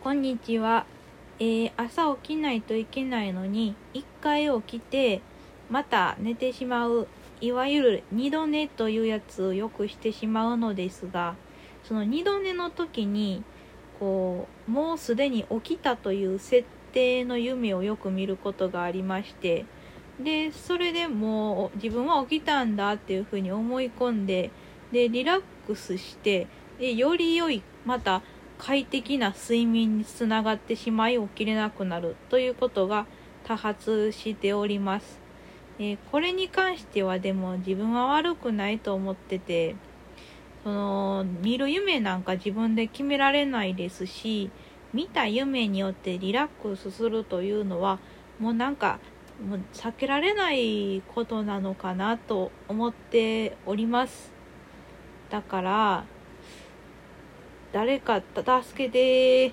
こんにちは、えー朝起きないといけないのに一回起きてまた寝てしまういわゆる二度寝というやつをよくしてしまうのですがその二度寝の時にこうもうすでに起きたという設定の夢をよく見ることがありましてでそれでもう自分は起きたんだっていうふうに思い込んででリラックスしてでより良いまた快適な睡眠につながってしまい起きれなくなるということが多発しております、えーこれに関してはでも自分は悪くないと思っててその見る夢なんか自分で決められないですし見た夢によってリラックスするというのはもうなんかもう避けられないことなのかなと思っております。だから誰か助けて